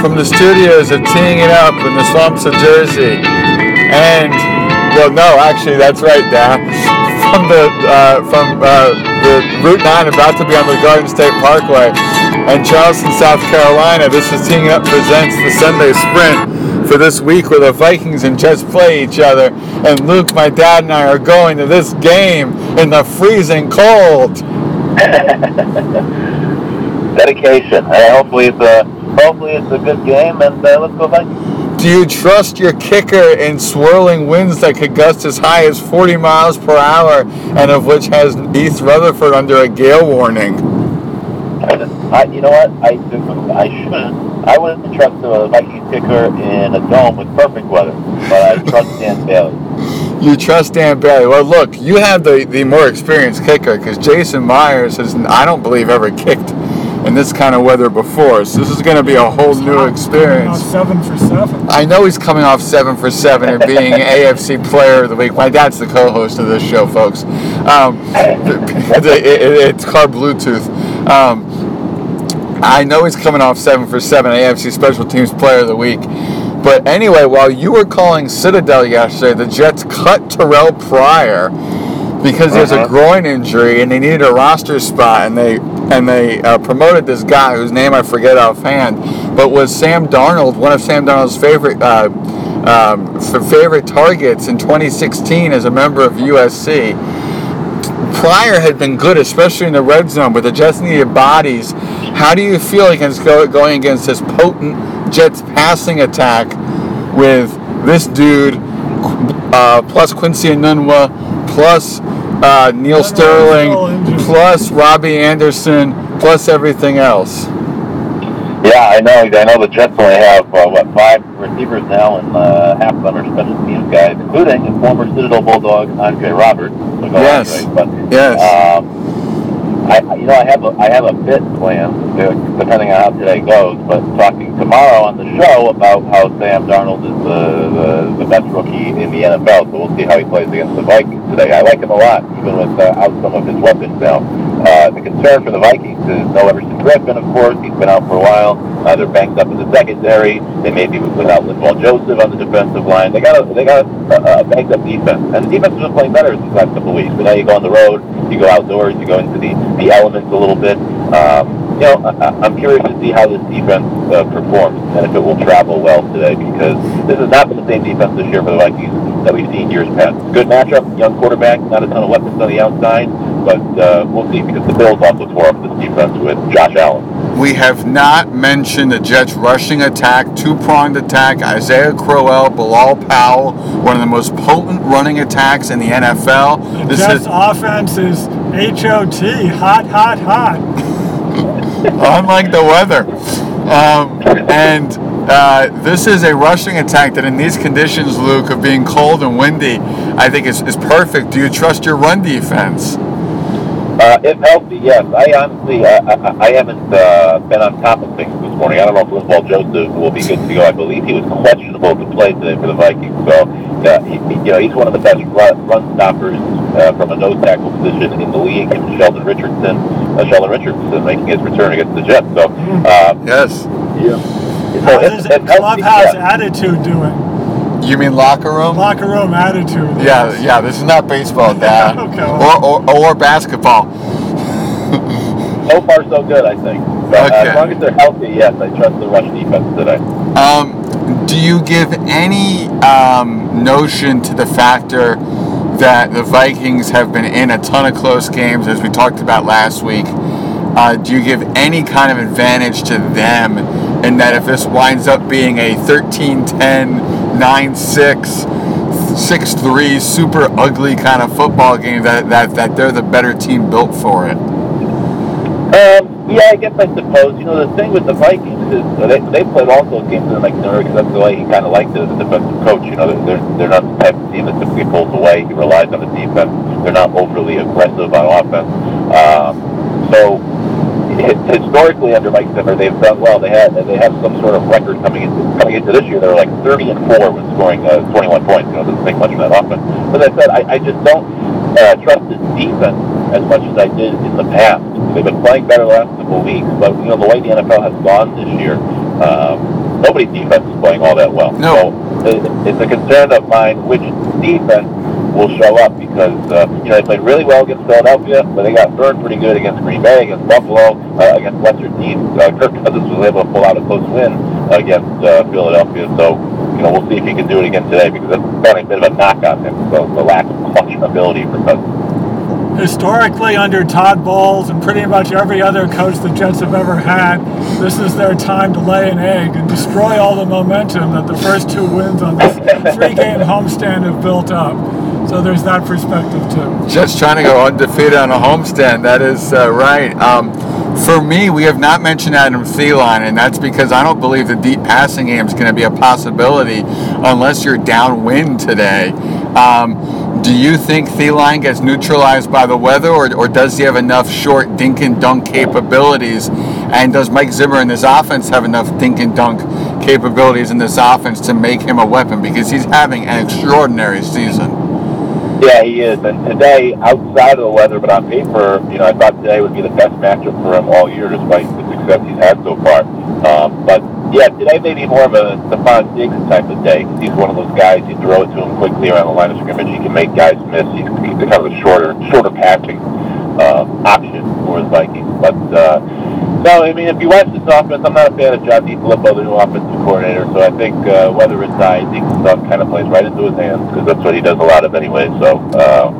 from the studios of Teeing It Up in the swamps of Jersey. And, well, no, actually, that's right, Dad. From the, uh, from uh, the Route 9 about to be on the Garden State Parkway and Charleston, South Carolina. This is Teeing It Up presents the Sunday Sprint for this week where the Vikings and Jets play each other. And Luke, my dad, and I are going to this game in the freezing cold. Dedication. Hey, hopefully it's a hopefully it's a good game, and uh, let's go Vikings. Do you trust your kicker in swirling winds that could gust as high as 40 miles per hour, and of which has East Rutherford under a gale warning? I, you know what? I I should. I wouldn't trust a Vikings kicker in a dome with perfect weather, but I trust Dan Bailey. You trust Dan Bailey. Well, look, you have the, the more experienced kicker because Jason Myers has, I don't believe, ever kicked in this kind of weather before. So this is going to be a whole new experience. Seven for seven. I know he's coming off seven for seven and being AFC Player of the Week. My dad's the co-host of this show, folks. Um, it, it, it's called Bluetooth. Um, I know he's coming off seven for seven, AFC Special Teams Player of the Week. But anyway, while you were calling Citadel yesterday, the Jets cut Terrell Pryor because he has a Uh-huh. groin injury and they needed a roster spot, and they and they uh, promoted this guy whose name I forget offhand, but was Sam Darnold, one of Sam Darnold's favorite uh, um, f- favorite targets in 2016 as a member of USC. Pryor had been good, especially in the red zone, but the Jets needed bodies. How do you feel against go, going against this potent Jets passing attack with this dude, uh, plus Quincy Enunwa, plus uh, Neal Sterling. Plus Robbie Anderson, plus everything else? Yeah, I know. I know the Jets only have uh, what five receivers now, and uh, half of them are special teams guys, including former Citadel Bulldog Andre Roberts. So Yes. Andre. But Yes. um, I, you know, I have a I have a bit uh, depending on how today goes. But talking tomorrow on the show about how Sam Darnold is the, the, the best rookie in the NFL, so we'll see how he plays against the Vikings today. I like him a lot, even without uh, some of his weapons now. Uh, the concern for the Vikings is no Everson Griffen, of course. He's been out for a while. Uh, they're banged up in the secondary. They may be without Linval Joseph on the defensive line. They got a, they got a, a banged up defense, and the defense has been playing better these last couple of weeks. But now you go on the road, you go outdoors, you go into the, the elements a little bit. Um, you know, I, I- I'm curious to see how this defense uh, performs and if it will travel well today because this has not been the same defense this year for the Vikings that we've seen years past. Good matchup, young quarterback, not a ton of weapons on the outside, but uh, we'll see because the Bills also tore up this defense with Josh Allen. We have not mentioned the Jets' rushing attack, two-pronged attack. Isaiah Crowell, Bilal Powell, one of the most potent running attacks in the NFL. This Jets is offense is HOT, hot, hot, hot. Unlike the weather, um, and uh, this is a rushing attack that, in these conditions, Luke, of being cold and windy, I think is, is perfect. Do you trust your run defense? Uh, if healthy, yes. I honestly, I, I, I haven't uh, been on top of things this morning. I don't know if Linval Joseph will be good to go. I believe he was questionable to play today for the Vikings. So, uh, he, you know, he's one of the best run, run stoppers uh, from a nose tackle position in the league. And Sheldon Richardson, Sheldon Richardson making his return against the Jets. So, um, Yes. yeah. How So if, does if clubhouse yeah. attitude doing? You mean locker room? Locker room attitude. Yeah, yeah. This is not baseball, Dad, Okay. or, or or basketball. So far, so good, I think. But uh, Okay. as long as they're healthy, yes, I trust the rush defense today. Um, do you give any um, notion to the factor that the Vikings have been in a ton of close games, as we talked about last week? Uh, do you give any kind of advantage to them in that if this winds up being a 13 10, 9 6, 6 3, super ugly kind of football game, that, that, that they're the better team built for it? Um, yeah, I guess I suppose. You know, the thing with the Vikings is uh, they, they played those games in like Missouri because that's the way he kind of liked a defensive coach. You know, they're, they're not the type of team that typically pulls away. He relies on the defense. They're not overly aggressive on offense. Um, so historically under Mike Zimmer, they've done well. They had they have some sort of record coming into coming into this year. They were like 30 and four when scoring uh, 21 points. You know, doesn't take much from that offense. But as I said, I, I just don't uh, trust his defense as much as I did in the past. They've been playing better the last couple of weeks, but you know the way the NFL has gone this year, um, nobody's defense is playing all that well. No. So it, it's a concern of mine which defense will show up because uh, you know they played really well against Philadelphia, but they got burned pretty good against Green Bay, against Buffalo, uh, against Western teams. Uh, Kirk Cousins was able to pull out a close win against uh, Philadelphia, so you know we'll see if he can do it again today because that's been a bit of a knock on him, so the lack of clutch ability for Cousins. Historically, under Todd Bowles and pretty much every other coach the Jets have ever had, this is their time to lay an egg and destroy all the momentum that the first two wins on this three-game homestand have built up. So there's that perspective too. Just trying to go undefeated on a homestand. That is uh, right. Um, for me, we have not mentioned Adam Thielen, and that's because I don't believe the deep passing game is going to be a possibility unless you're downwind today. Um, do you think Thielen gets neutralized by the weather, or, or does he have enough short dink and dunk capabilities? And does Mike Zimmer and this offense have enough dink and dunk capabilities in this offense to make him a weapon? Because he's having an extraordinary season. Yeah, he is. And today, outside of the weather, but on paper, you know, I thought today would be the best matchup for him all year, despite the success he's had so far. Um, but yeah, today may be more of a Stefon Diggs type of day. He's one of those guys. You throw it to him quickly around the line of scrimmage. He can make guys miss. He's, he's kind of a shorter, shorter passing uh, option for the Vikings. But uh, no, I mean, if you watch this offense, I'm not a fan of John DeFilippo, the new offensive coordinator. So I think uh, whether it's I think stuff kind of plays right into his hands because that's what he does a lot of anyway. So uh,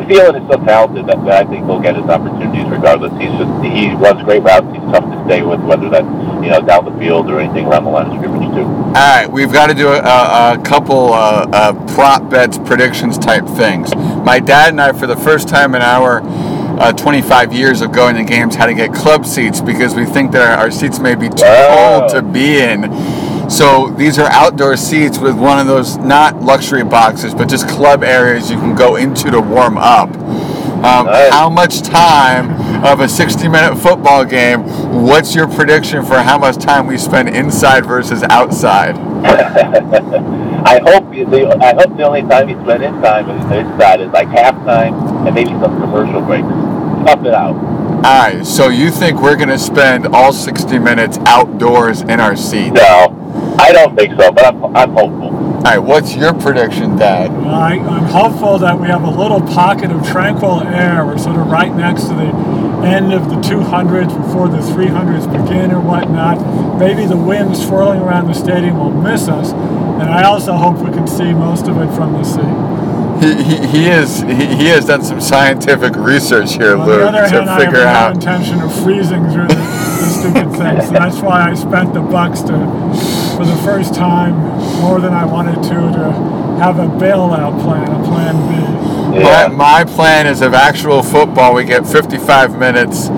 Thielen is so talented that, that I think he'll get his opportunities regardless. He's just he runs great routes. He's tough to stay with, whether that's you know down the field or anything around the line of scrimmage too. All right, we've got to do a, a, couple uh, uh, prop bets, predictions type things. My dad and I, for the first time in our uh, 25 years of going to games, had to get club seats because we think that our, our seats may be too Wow. cold to be in. So these are outdoor seats with one of those not luxury boxes, but just club areas you can go into to warm up. Um, Nice. How much time of a 60 minute football game? What's your prediction for how much time we spend inside versus outside? I hope the I hope the only time you spend in time is inside is like halftime and maybe some commercial breaks. Tough it out. All right, so you think we're going to spend all 60 minutes outdoors in our seats? No, I don't think so, but I'm I'm hopeful. All right, what's your prediction, Dad? I, I'm hopeful that we have a little pocket of tranquil air. We're sort of right next to the end of the 200s before the 300s begin or whatnot. Maybe the wind swirling around the stadium will miss us. And I also hope we can see most of it from the sea. He, he, he is he, he has done some scientific research here, On Lou, the other to hand, I have figure no out. intention of freezing through the, the stupid thing. So that's why I spent the bucks to, for the first time, more than I wanted to, to have a bailout plan, a plan B. Yeah. My, my plan is of actual football, we get 55 minutes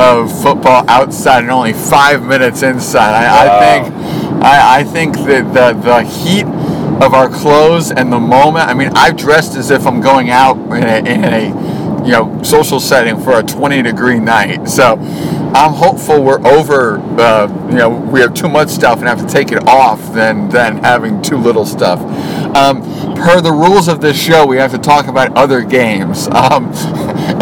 of football outside and only five minutes inside. I, I think I, I think that the the heat of our clothes and the moment. I mean, I've dressed as if I'm going out in a, in a you know social setting for a 20 degree night. So I'm hopeful we're over. Uh, you know, we have too much stuff and have to take it off than than having too little stuff. Um, per the rules of this show, we have to talk about other games. Um,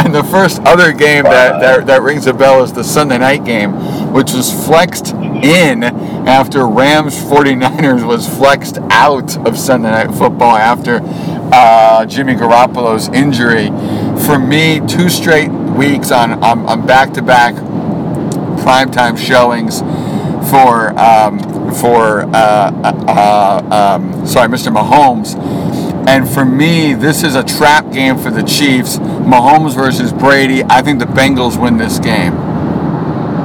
and the first other game that, that that rings a bell is the Sunday night game, which was flexed in after Rams 49ers was flexed out of Sunday night football after uh, Jimmy Garoppolo's injury. For me, two straight weeks on on, on back-to-back primetime showings for um, for uh, uh, um, sorry, Mr. Mahomes. And for me, this is a trap game for the Chiefs. Mahomes versus Brady. I think the Bengals win this game.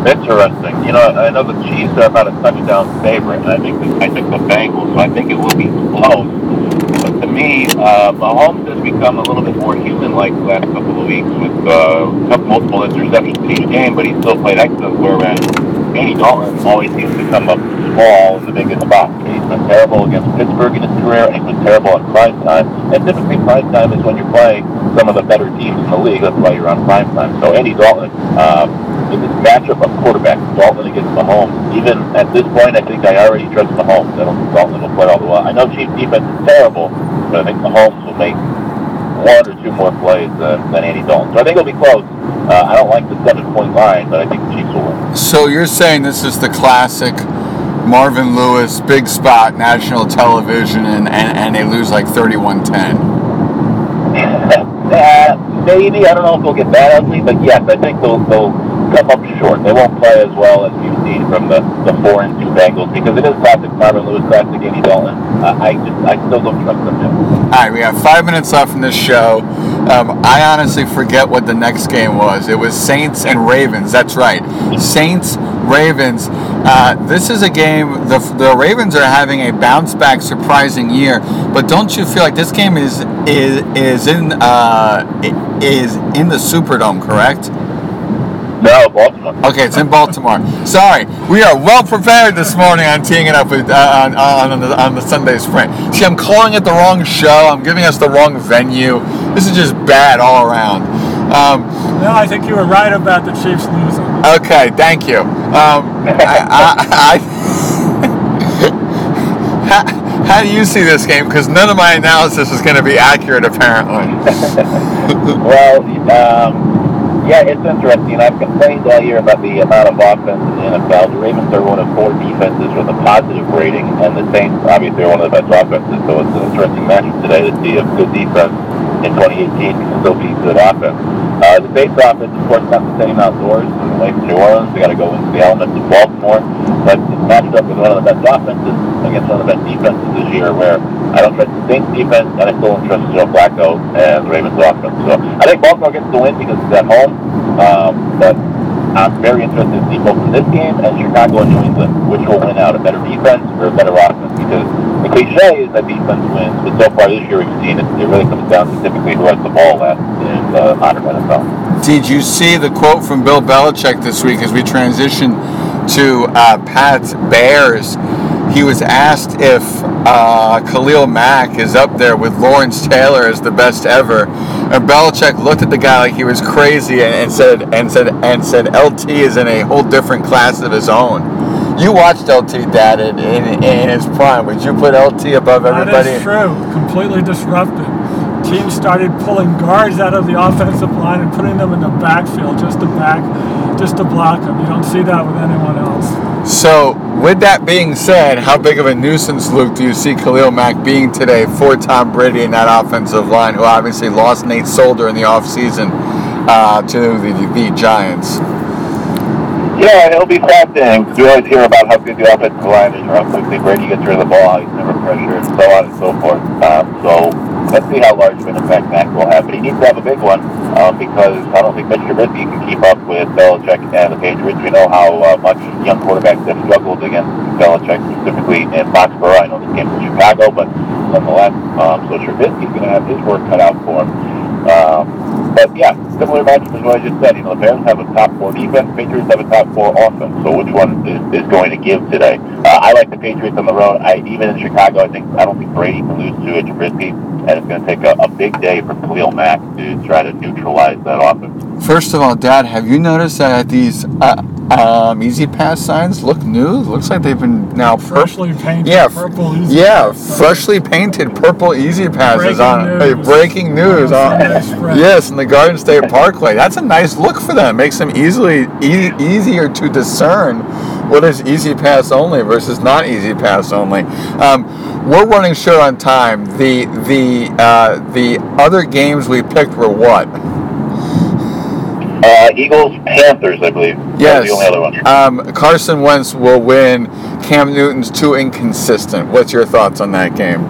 Interesting. You know, I know the Chiefs are about a touchdown favorite, and I think the, I think the Bengals. So I think it will be close. Me, uh, Mahomes has become a little bit more human-like the last couple of weeks with uh, couple- multiple interceptions in each game, but he still played excellent. Whereas Andy Dalton always seems to come up small in the biggest spot. He's been terrible against Pittsburgh in his career, and he's been terrible in prime time. And typically, prime time is when you're playing some of the better teams in the league. That's why you're on prime time. So Andy Dalton. Um, in this matchup of quarterbacks, Dalton against Mahomes. Even at this point, I think I already trust Mahomes. I don't think Dalton will play all the way. I know Chiefs defense is terrible, but I think Mahomes will make one or two more plays uh, than Andy Dalton. So I think it'll be close. Uh, I don't like the seven-point line, but I think the Chiefs will win. So you're saying this is the classic Marvin Lewis, big spot, national television, and, and, and they lose like 31 10. Uh, maybe I don't know if they'll get that ugly, but yes, I think they'll they'll come up short. They won't play as well as we've seen from the, the four and two Bengals because it is classic Marvin Lewis, classic Andy Dalton. Uh, I just I still don't trust them. Yet. All right, we have five minutes left in this show. Um, I honestly forget what the next game was. It was Saints and Ravens. That's right, Saints Ravens. Uh, this is a game. The, the Ravens are having a bounce back, surprising year. But don't you feel like this game is is is in uh, is in the Superdome? Correct. No, Baltimore. Okay, it's in Baltimore. Sorry, we are well prepared this morning on teeing it up with uh, on, on, the, on the Sunday Sprint. See, I'm calling it the wrong show. I'm giving us the wrong venue. This is just bad all around. Um, No, I think you were right about the Chiefs losing. okay, thank you. Um, I, I, I how, how do you see this game? Because none of my analysis is going to be accurate, apparently. Well, um, yeah, it's interesting. I've complained all year about the amount of offense in the NFL. The Ravens are one of four defenses with a positive rating, and the Saints obviously are one of the best offenses. So it's an interesting matchup today to see if good defense in 2018 can still beat good offense. Uh, the Saints offense, of course, not the same outdoors. It's away from New Orleans. They got to go into the elements of Baltimore, but it's matched up with one of the best offenses against one of the best defenses this year. Where I don't trust the Saints defense, and I still don't trust Joe Flacco and the Ravens offense. So I think Baltimore gets the win because it's at home. Um, but I'm very interested to see both in this game and Chicago and New England, which will win out, a better defense or a better offense. Because cliche is that defense wins, but so far this year we've seen it, it really comes down to typically who has the ball last in the modern NFL. Did you see the quote from Bill Belichick this week as we transition to uh, Pat's Bears? He was asked if uh, Khalil Mack is up there with Lawrence Taylor as the best ever, and Belichick looked at the guy like he was crazy and, and said and said and said LT is in a whole different class of his own. You watched LT, Dad, in, in, in his prime. Would you put LT above everybody? That is true. Completely disrupted. Teams started pulling guards out of the offensive line and putting them in the backfield just to back, just to block them. You don't see that with anyone else. So, with that being said, how big of a nuisance, Luke, do you see Khalil Mack being today for Tom Brady in that offensive line, who obviously lost Nate Solder in the offseason uh, to the, the Giants? Yeah, it'll be fascinating because we always hear about how good the offensive line is, how quickly Brady gets rid of the ball, he's never pressured, and so on and so forth. Um, so let's see how large of an impact Mack will have. But he needs to have a big one um, because I don't think Mitch Trubisky can keep up with Belichick and the Patriots. We know how uh, much young quarterbacks have struggled against Belichick, specifically in Foxborough. I know this came from Chicago, but nonetheless, um, so Trubisky's going to have his work cut out for him. Um, but yeah, similar matchup as what I just said. You know, the Bears have a top four defense, Patriots have a top four offense. So which one is, is going to give today? Uh, I like the Patriots on the road. I even in Chicago, I think I don't think Brady can lose to a Trubisky, and it's going to take a, a big day for Khalil Mack to try to neutralize that offense. First of all, Dad, have you noticed that these uh, um, E-ZPass signs look new? Looks like they've been now pur- Freshly painted Yeah, purple. Easy yeah, Pass. freshly painted purple E-ZPasses Breaking on news. hey, breaking news on yes in the Garden State Parkway. That's a nice look for them. Makes them easily e- easier to discern what is E-ZPass only versus not E-ZPass only. Um, we're running short on time. The the uh, the other games we picked were what? Uh, Eagles, Panthers, I believe. Yes. the only other one. Um, Carson Wentz will win. Cam Newton's too inconsistent. What's your thoughts on that game?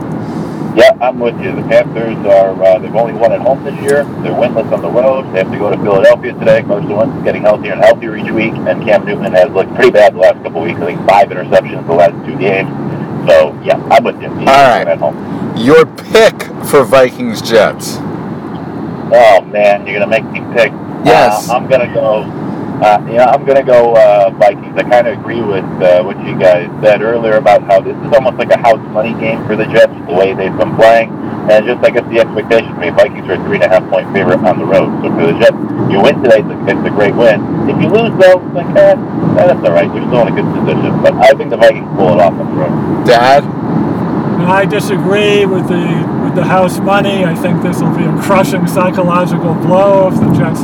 Yeah, I'm with you. The Panthers are, uh, they've only won at home this year. They're winless on the road. They have to go to Philadelphia today. Carson Wentz is getting healthier and healthier each week, and Cam Newton has looked pretty bad the last couple of weeks. I think five interceptions the last two games. So, yeah, I'm with you. Eagles All right. At home. Your pick for Vikings Jets. Oh, man, you're going to make me pick. Yes. Uh, I'm going to go, uh, yeah, I'm going to go uh, Vikings. I kind of agree with uh, what you guys said earlier about how this is almost like a house money game for the Jets, the way they've been playing. And just, I guess, the expectation for me, Vikings are a three and a half point favorite on the road. So for the Jets, you win today, it's a, it's a great win. If you lose, though, it's like, eh, that's all right. You're still in a good position. But I think the Vikings pull it off on the road. Dad? I disagree with the with the house money. I think this will be a crushing psychological blow if the Jets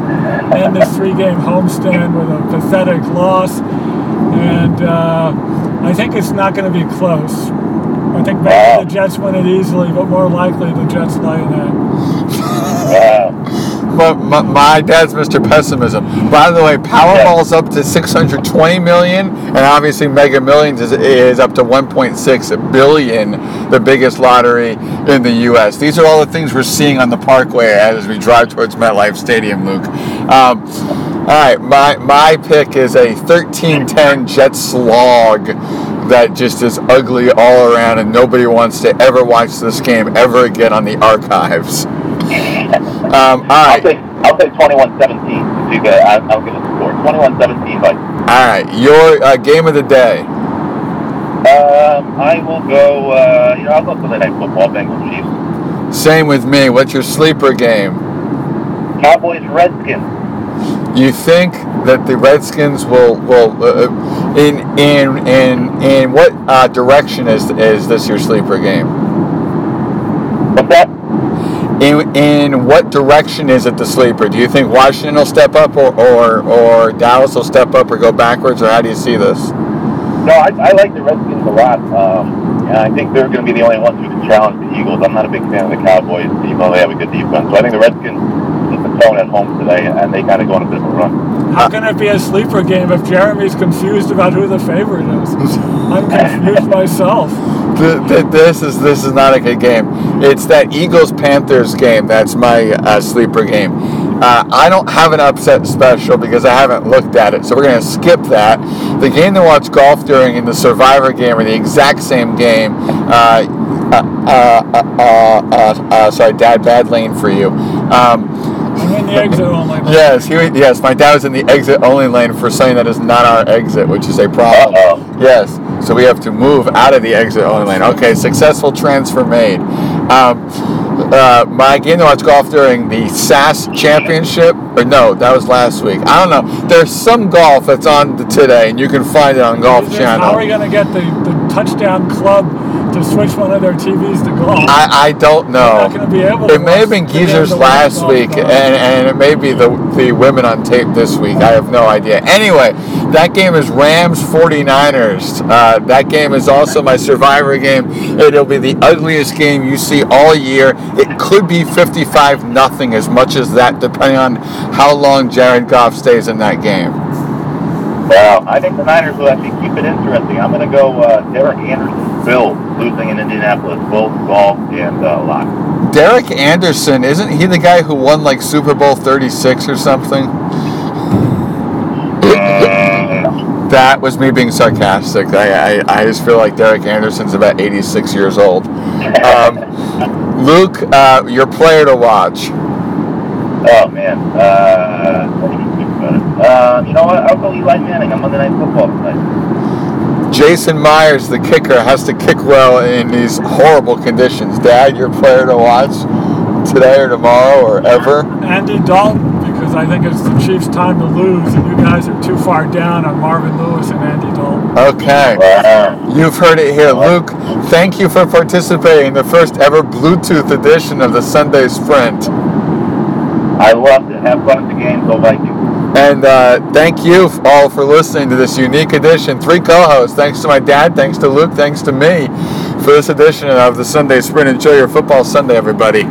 end this three-game homestand with a pathetic loss. And uh, I think it's not going to be close. I think maybe the Jets win it easily, but more likely the Jets lay in it. But my, my dad's Mr. Pessimism. By the way, Powerball's up to 620 million, and obviously Mega Millions is, is up to 1.6 billion, the biggest lottery in the U.S. These are all the things we're seeing on the Parkway as we drive towards MetLife Stadium, Luke. Um, all right, my my pick is a 13-10 Jet slog that just is ugly all around, and nobody wants to ever watch this game ever again on the archives. Um, all I'll take I'll take 21-17. So you get, I, I'll give a score. 21-17 Vikings. All right, your uh, game of the day. Um, I will go. Uh, you know, I'll go Sunday Night Football. Bengals Chiefs. Same with me. What's your sleeper game? Cowboys Redskins. You think that the Redskins will will uh, uh, in in in in what uh, direction is is this your sleeper game? What's that? In in what direction is it the sleeper? Do you think Washington will step up, or or, or Dallas will step up, or go backwards, or how do you see this? No, I, I like the Redskins a lot. Um, and I think they're going to be the only ones who can challenge the Eagles. I'm not a big fan of the Cowboys, even though they have a good defense. So I think the Redskins keep the tone at home today, and they kind of go on a bit of a run. How can it be a sleeper game if Jeremy's confused about who the favorite is? I'm confused myself. Th- th- This is this is not a good game. It's that Eagles Panthers game. That's my uh, sleeper game. Uh, I don't have an upset special because I haven't looked at it, so we're gonna skip that. The game to watch golf during in the Survivor game are the exact same game. Uh, uh, uh, uh, uh, uh, sorry, Dad, bad lane for you. Um, in the exit only. Yes, he, yes. My dad was in the exit only lane for something that is not our exit, which is a problem. Uh-oh. Yes, so we have to move out of the exit only lane. Okay, successful transfer made. Um, uh, my game to watch golf during the SAS Championship, or no, that was last week. I don't know. There's some golf that's on today, and you can find it on Golf Channel. How are we going to get the, the touchdown club to switch one of their TVs to golf? I, I don't know. not gonna be able to it may have been geezers last week, and, and it may be the the women on tape this week. I have no idea. Anyway, that game is Rams 49ers. Uh, that game is also my survivor game. It'll be the ugliest game you see all year. It could be 55 nothing, as much as that, depending on how long Jared Goff stays in that game. Well, I think the Niners will actually keep it interesting. I'm going to go uh, Derek Anderson, Bill, losing in Indianapolis, both golf and uh, lock. Derek Anderson, isn't he the guy who won like Super Bowl 36 or something? That was me being sarcastic. I, I, I just feel like Derek Anderson's about 86 years old. Um, Luke, uh, your player to watch. Oh man, uh, Uh, you know what? I'll go Eli Manning on Monday Night Football tonight. Jason Myers, the kicker, has to kick well in these horrible conditions. Dad, your player to watch today or tomorrow or ever? Andy Dalton, because I think it's the Chiefs' time to lose, and you guys are too far down on Marvin Lewis and Andy Dalton. Okay. Wow. You've heard it here. Luke, thank you for participating in the first ever Bluetooth edition of the Sunday Sprint. I loved it. Have fun at the game. Go Vikings. And uh, thank you all for listening to this unique edition. Three co hosts. Thanks to my dad, thanks to Luke, thanks to me for this edition of the Sunday Sprint. Enjoy your football Sunday, everybody.